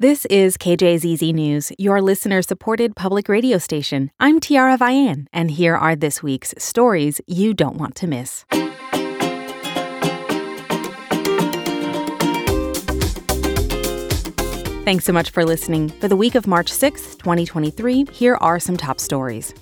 This is KJZZ News, your listener supported public radio station. I'm Tiara Vian, and here are this week's stories you don't want to miss. Thanks so much for listening. For the week of March 6th, 2023, here are some top stories.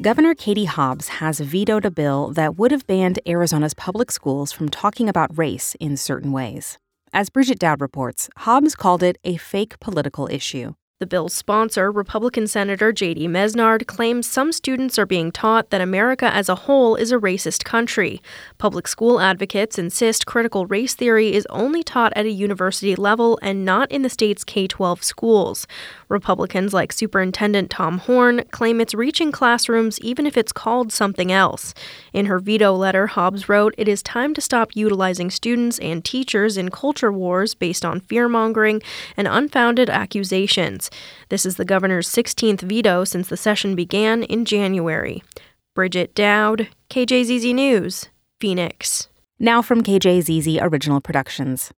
Governor Katie Hobbs has vetoed a bill that would have banned Arizona's public schools from talking about race in certain ways. As Bridget Dowd reports, Hobbs called it a fake political issue. The bill's sponsor, Republican Senator J.D. Mesnard, claims some students are being taught that America as a whole is a racist country. Public school advocates insist critical race theory is only taught at a university level and not in the state's K 12 schools. Republicans like Superintendent Tom Horne claim it's reaching classrooms even if it's called something else. In her veto letter, Hobbs wrote, It is time to stop utilizing students and teachers in culture wars based on fear mongering and unfounded accusations. This is the governor's 16th veto since the session began in January. Bridget Dowd, KJZZ News, Phoenix. Now from KJZZ Original Productions.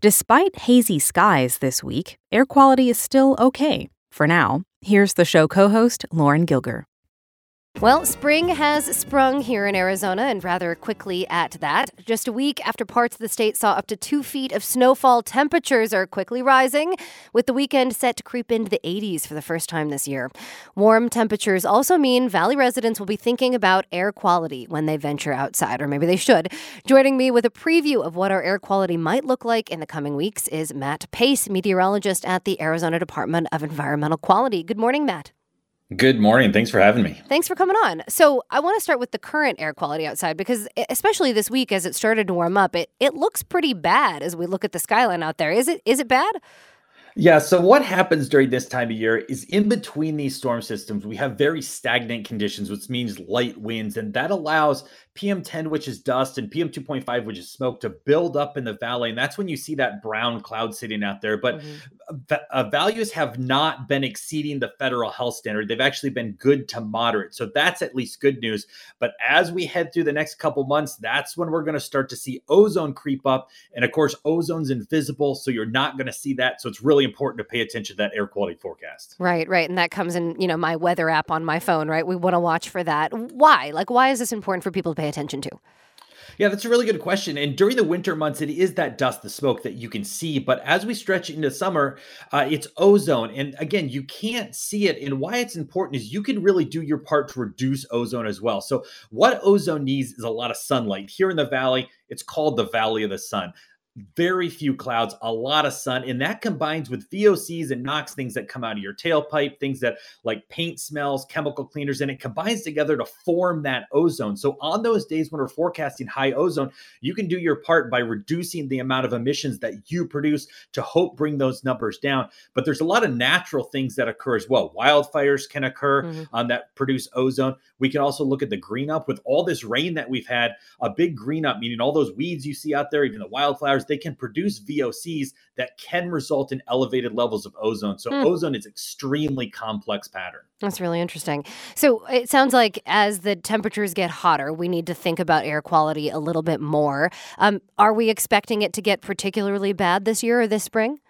Despite hazy skies this week, air quality is still okay. For now, here's the show co host, Lauren Gilger. Well, spring has sprung here in Arizona, and rather quickly at that. Just a week after parts of the state saw up to two feet of snowfall, temperatures are quickly rising, with the weekend set to creep into the 80s for the first time this year. Warm temperatures also mean Valley residents will be thinking about air quality when they venture outside, or maybe they should. Joining me with a preview of what our air quality might look like in the coming weeks is Matt Pace, meteorologist at the Arizona Department of Environmental Quality. Good morning, Matt. Good morning. Thanks for having me. Thanks for coming on. So, I want to start with the current air quality outside because, especially this week as it started to warm up, it, it looks pretty bad as we look at the skyline out there. Is it is it bad? Yeah. So, what happens during this time of year is in between these storm systems, we have very stagnant conditions, which means light winds, and that allows PM10, which is dust, and PM2.5, which is smoke, to build up in the valley. And that's when you see that brown cloud sitting out there. But mm-hmm. uh, values have not been exceeding the federal health standard. They've actually been good to moderate. So that's at least good news. But as we head through the next couple months, that's when we're going to start to see ozone creep up. And of course, ozone's invisible. So you're not going to see that. So it's really important to pay attention to that air quality forecast. Right, right. And that comes in, you know, my weather app on my phone, right? We want to watch for that. Why? Like, why is this important for people to pay attention to? Yeah, that's a really good question. And during the winter months, it is that dust, the smoke that you can see. But as we stretch into summer, uh, it's ozone. And again, you can't see it. And why it's important is you can really do your part to reduce ozone as well. So, what ozone needs is a lot of sunlight. Here in the valley, it's called the Valley of the Sun very few clouds, a lot of sun, and that combines with VOCs and NOx things that come out of your tailpipe, things that like paint smells, chemical cleaners, and it combines together to form that ozone. So on those days when we're forecasting high ozone, you can do your part by reducing the amount of emissions that you produce to hope bring those numbers down. But there's a lot of natural things that occur as well. Wildfires can occur mm-hmm. um, that produce ozone. We can also look at the green up with all this rain that we've had. A big green up, meaning all those weeds you see out there, even the wildflowers they can produce VOCs that can result in elevated levels of ozone. So mm. ozone is extremely complex pattern. That's really interesting. So it sounds like as the temperatures get hotter, we need to think about air quality a little bit more. Um, are we expecting it to get particularly bad this year or this spring?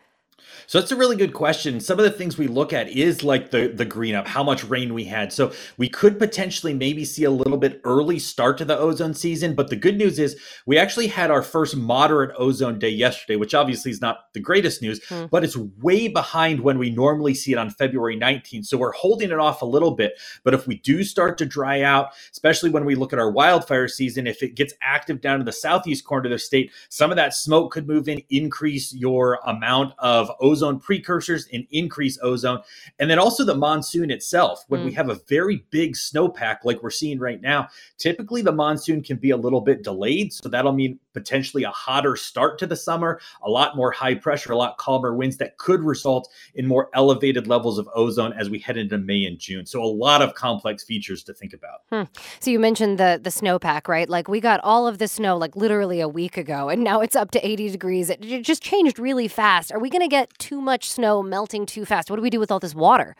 So that's a really good question. Some of the things we look at is like the the green up, how much rain we had. So we could potentially maybe see a little bit early start to the ozone season, but the good news is we actually had our first moderate ozone day yesterday, which obviously is not the greatest news, hmm. but it's way behind when we normally see it on February 19th. So we're holding it off a little bit, but if we do start to dry out, especially when we look at our wildfire season, if it gets active down in the southeast corner of the state, some of that smoke could move in, increase your amount of ozone precursors and increase ozone. And then also the monsoon itself, when mm. we have a very big snowpack like we're seeing right now, typically the monsoon can be a little bit delayed. So that'll mean potentially a hotter start to the summer, a lot more high pressure, a lot calmer winds that could result in more elevated levels of ozone as we head into May and June. So a lot of complex features to think about. Hmm. So you mentioned the the snowpack, right? Like we got all of the snow like literally a week ago and now it's up to 80 degrees. It, it just changed really fast. Are we going to get too much snow melting too fast? What do we do with all this water?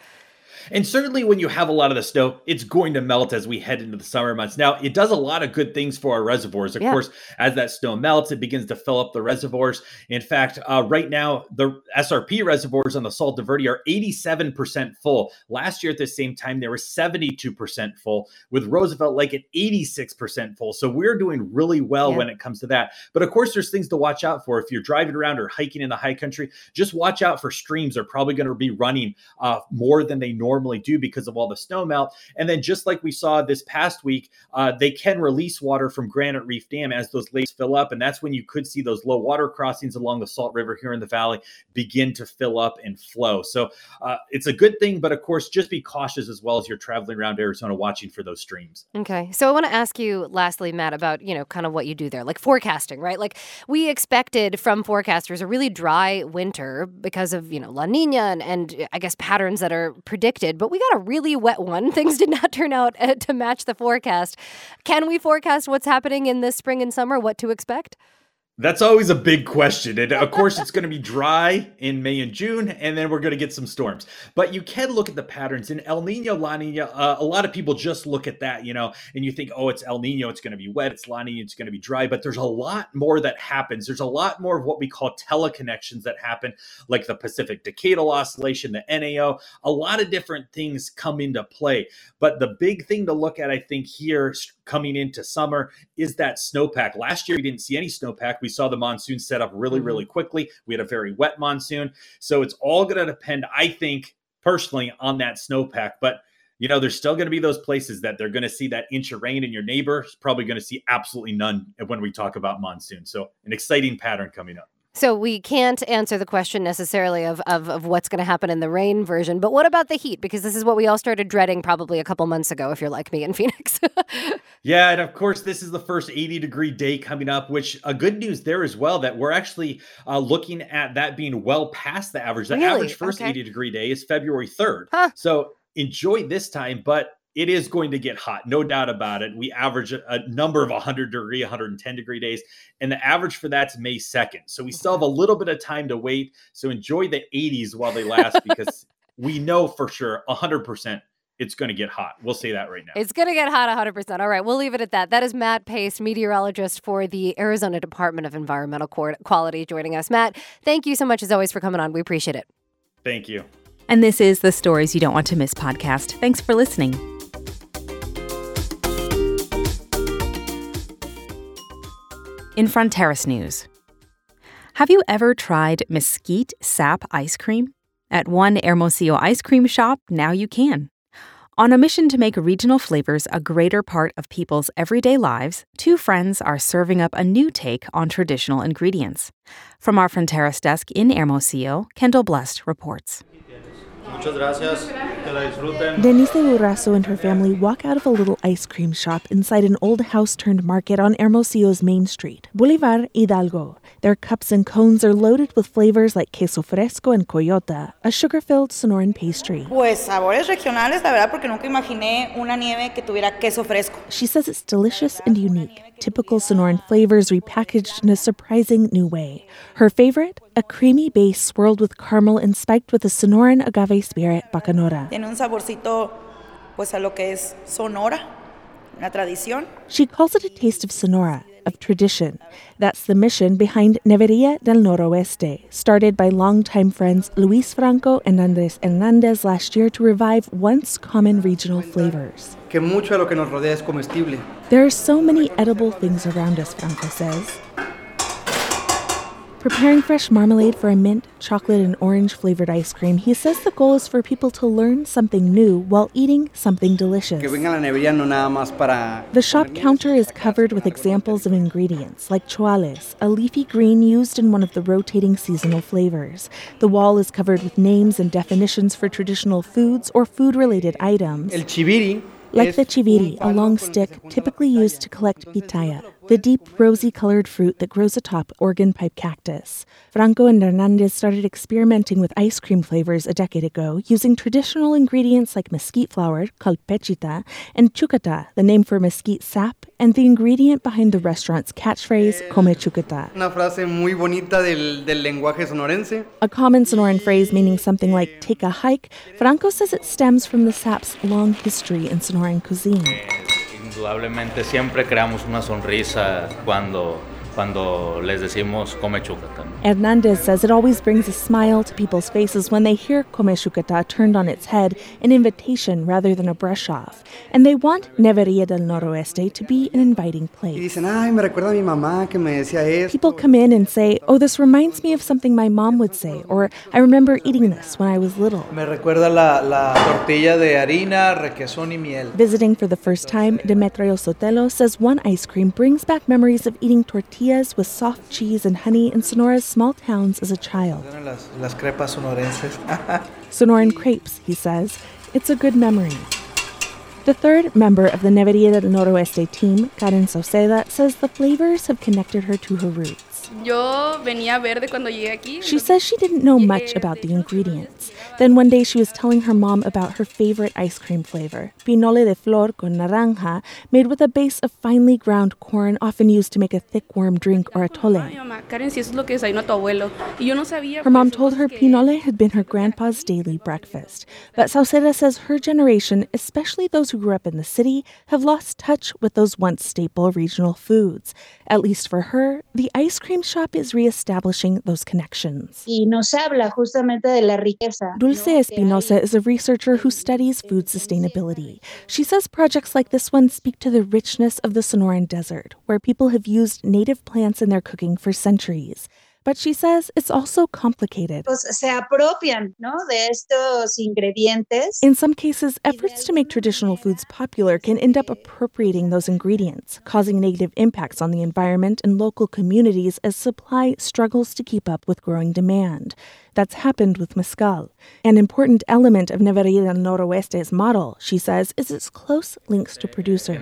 And certainly when you have a lot of the snow, it's going to melt as we head into the summer months. Now, it does a lot of good things for our reservoirs. Of yeah. course, as that snow melts, it begins to fill up the reservoirs. In fact, uh, right now, the SRP reservoirs on the Salto Verde are 87% full. Last year at the same time, they were 72% full, with Roosevelt Lake at 86% full. So we're doing really well yeah. when it comes to that. But of course, there's things to watch out for. If you're driving around or hiking in the high country, just watch out for streams. Are probably going to be running uh, more than they normally do because of all the snow melt. And then, just like we saw this past week, uh, they can release water from Granite Reef Dam as those lakes fill up. And that's when you could see those low water crossings along the Salt River here in the valley begin to fill up and flow. So uh, it's a good thing, but of course, just be cautious as well as you're traveling around Arizona watching for those streams. Okay. So I want to ask you lastly, Matt, about, you know, kind of what you do there, like forecasting, right? Like we expected from forecasters a really dry winter because of, you know, La Nina and, and I guess patterns that are predicted, but we got a really wet one. Things did not turn out uh, to match the forecast. Can we forecast what's happening in this spring and summer, what to expect? That's always a big question. And of course, it's going to be dry in May and June, and then we're going to get some storms. But you can look at the patterns in El Nino, La Nina. Uh, a lot of people just look at that, you know, and you think, oh, it's El Nino, it's going to be wet. It's La Nina, it's going to be dry. But there's a lot more that happens. There's a lot more of what we call teleconnections that happen, like the Pacific Decadal Oscillation, the NAO. A lot of different things come into play. But the big thing to look at, I think, here coming into summer is that snowpack. Last year, we didn't see any snowpack. We saw the monsoon set up really, really mm-hmm. quickly. We had a very wet monsoon. So it's all going to depend, I think, personally, on that snowpack. But you know, there's still going to be those places that they're going to see that inch of rain, and your neighbor is probably going to see absolutely none when we talk about monsoon. So, an exciting pattern coming up. So we can't answer the question necessarily of, of, of what's going to happen in the rain version, but what about the heat? Because this is what we all started dreading probably a couple months ago, if you're like me in Phoenix. yeah, and of course, this is the first 80 degree day coming up, which a good news there as well that we're actually uh, looking at that being well past the average. The really? average first okay. 80 degree day is February 3rd. Huh. So enjoy this time, but it is going to get hot, no doubt about it. We average a, a, number of 100 degree, 110 degree days, and the average for that's May 2nd. So we still have a little bit of time to wait. So enjoy the 80s while they last because we know for sure 100% it's going to get hot. We'll say that right now. It's going to get hot 100%. All right, we'll leave it at that. That is Matt Pace, meteorologist for the Arizona Department of Environmental Quality, joining us. Matt, thank you so much as always for coming on. We appreciate it. Thank you. And this is the Stories You Don't Want to Miss podcast. Thanks for listening. In Fronteras News, have you ever tried mesquite sap ice cream? At one Hermosillo ice cream shop, now you can. On a mission to make regional flavors a greater part of people's everyday lives, two friends are serving up a new take on traditional ingredients. From our Fronteras desk in Hermosillo, Kendall Blust reports. Muchas gracias. Denise Urraso and her family walk out of a little ice cream shop inside an old house turned market on Hermosillo's main street, Bolivar Hidalgo. Their cups and cones are loaded with flavors like queso fresco and coyota, a sugar filled Sonoran pastry. Pues sabores regionales, la verdad, porque nunca imaginé una nieve que tuviera queso fresco. She says it's delicious and unique, typical Sonoran flavors repackaged in a surprising new way. Her favorite? A creamy base swirled with caramel and spiked with a Sonoran agave spirit bacanora. Tiene un saborcito, pues a lo que es Sonora, una tradición. She calls it a taste of Sonora, of tradition. That's the mission behind Neveria del Noroeste, started by longtime friends Luis Franco and Andres Hernandez last year to revive once common regional flavors. Que mucho de lo que nos rodea es comestible. There are so many edible things around us, Franco says. Preparing fresh marmalade for a mint, chocolate, and orange flavored ice cream, he says the goal is for people to learn something new while eating something delicious. The shop counter is covered with examples of ingredients like choales, a leafy green used in one of the rotating seasonal flavors. The wall is covered with names and definitions for traditional foods or food related items. El chiviri like the chiviri, a long stick typically used to collect pitaya, the deep, rosy colored fruit that grows atop Organ pipe cactus. Franco and Hernandez started experimenting with ice cream flavors a decade ago using traditional ingredients like mesquite flour, called pechita, and chucata, the name for mesquite sap, and the ingredient behind the restaurant's catchphrase, come chucata. Una frase muy bonita del, del lenguaje sonorense. A common Sonoran phrase meaning something like take a hike, Franco says it stems from the sap's long history in Sonoran cuisine. Indudablemente siempre creamos una sonrisa cuando cuando les decimos come chucata. Hernandez says it always brings a smile to people's faces when they hear come chucata turned on its head, an invitation rather than a brush off. And they want Neveria del Noroeste to be an inviting place. dicen, ay, me recuerda a mi mamá que me decía esto. People come in and say, oh, this reminds me of something my mom would say, or I remember eating this when I was little. Me recuerda la, la tortilla de harina, requesón y miel. Visiting for the first time, Demetrio Sotelo says one ice cream brings back memories of eating tortillas with soft cheese and honey in Sonora's small towns as a child. Las, las crepas sonorenses. Sonoran crepes, he says. It's a good memory. The third member of the Neveria del Noroeste team, Karen Sauceda, says the flavors have connected her to her roots. She says she didn't know much about the ingredients. Then one day she was telling her mom about her favorite ice cream flavor, pinole de flor con naranja, made with a base of finely ground corn often used to make a thick warm drink or atole. Her mom told her pinole had been her grandpa's daily breakfast. But Sauceda says her generation, especially those who grew up in the city, have lost touch with those once staple regional foods. At least for her, the ice cream shop is reestablishing those connections. Dulce Espinosa is a researcher who studies food sustainability. She says projects like this one speak to the richness of the Sonoran Desert, where people have used native plants in their cooking for centuries. But she says it's also complicated. In some cases, efforts to make traditional foods popular can end up appropriating those ingredients, causing negative impacts on the environment and local communities as supply struggles to keep up with growing demand. That's happened with mezcal. An important element of Neveria del Noroeste's model, she says, is its close links to producers.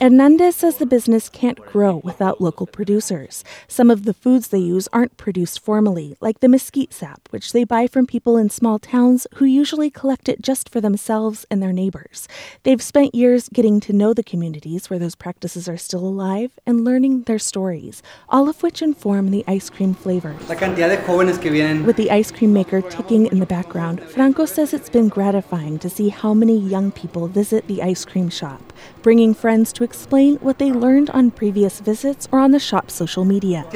Hernandez says the business can't grow without local producers. Some of the foods they use aren't produced formally, like the mesquite sap, which they buy from people in small towns who usually collect it just for themselves and their neighbors. They've spent years getting to know the communities where those practices are still alive and learning their stories, all of which inform the ice cream flavors. With the ice cream maker ticking in the background, Franco says it's been gratifying to see how many young people visit the ice cream shop, bringing friends to explain what they learned on previous visits or on the shop's social media.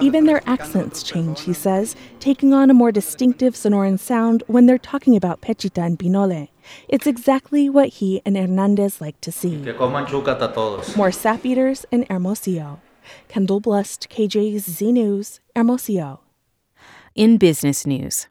Even their accents change, he says, taking on a more distinctive Sonoran sound when they're talking about pechita and pinole. It's exactly what he and Hernandez like to see. More sap eaters in Hermosillo. Kendall Blust, KJZZ News, Hermosillo. In business news,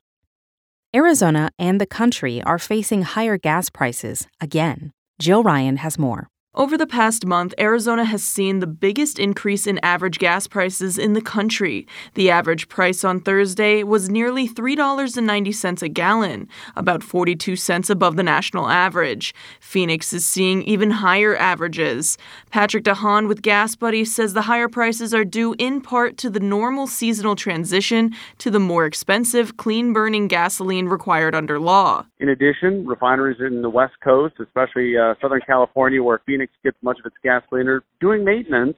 Arizona and the country are facing higher gas prices again. Jill Ryan has more. Over the past month, Arizona has seen the biggest increase in average gas prices in the country. The average price on Thursday was nearly $3.90 a gallon, about 42 cents above the national average. Phoenix is seeing even higher averages. Patrick DeHaan with GasBuddy says the higher prices are due in part to the normal seasonal transition to the more expensive, clean burning gasoline required under law. In addition, refineries in the West Coast, especially uh, Southern California, where Phoenix gets much of its gasoline, are doing maintenance,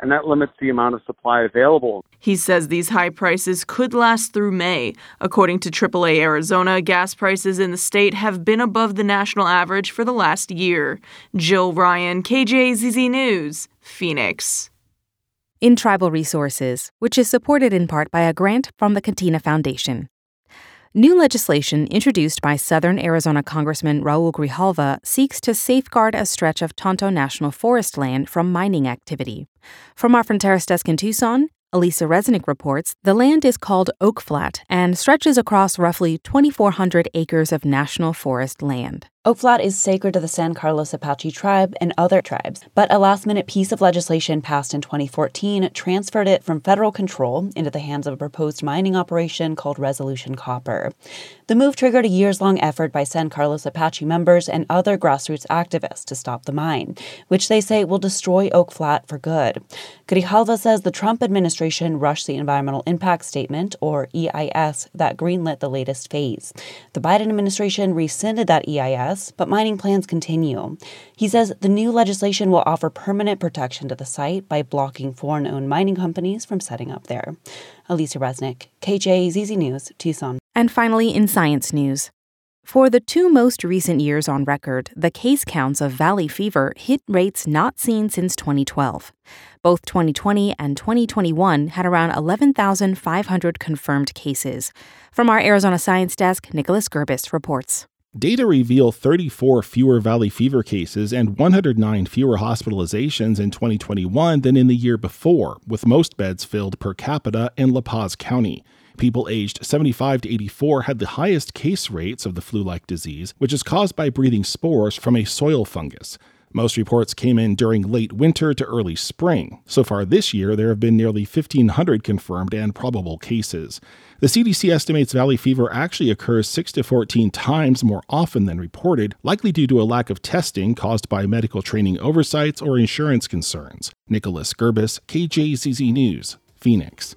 and that limits the amount of supply available. He says these high prices could last through May. According to AAA Arizona, gas prices in the state have been above the national average for the last year. Jill Ryan, KJZZ News, Phoenix. In Tribal Resources, which is supported in part by a grant from the Catena Foundation. New legislation introduced by Southern Arizona Congressman Raul Grijalva seeks to safeguard a stretch of Tonto National Forest land from mining activity. From our Fronteras desk in Tucson, Alisa Reznick reports the land is called Oak Flat and stretches across roughly 2,400 acres of national forest land. Oak Flat is sacred to the San Carlos Apache tribe and other tribes, but a last minute piece of legislation passed in 2014 transferred it from federal control into the hands of a proposed mining operation called Resolution Copper. The move triggered a years long effort by San Carlos Apache members and other grassroots activists to stop the mine, which they say will destroy Oak Flat for good. Grijalva says the Trump administration rushed the Environmental Impact Statement, or EIS, that greenlit the latest phase. The Biden administration rescinded that EIS, but mining plans continue. He says the new legislation will offer permanent protection to the site by blocking foreign owned mining companies from setting up there. Alisa Reznick, KJZZ News, Tucson. And finally, in science news. For the two most recent years on record, the case counts of valley fever hit rates not seen since 2012. Both 2020 and 2021 had around 11,500 confirmed cases. From our Arizona Science Desk, Nicholas Gerbis reports. Data reveal 34 fewer valley fever cases and 109 fewer hospitalizations in 2021 than in the year before, with most beds filled per capita in La Paz County. People aged 75 to 84 had the highest case rates of the flu like disease, which is caused by breathing spores from a soil fungus. Most reports came in during late winter to early spring. So far this year, there have been nearly 1,500 confirmed and probable cases. The CDC estimates valley fever actually occurs 6 to 14 times more often than reported, likely due to a lack of testing caused by medical training oversights or insurance concerns. Nicholas Gerbis, KJZZ News, Phoenix.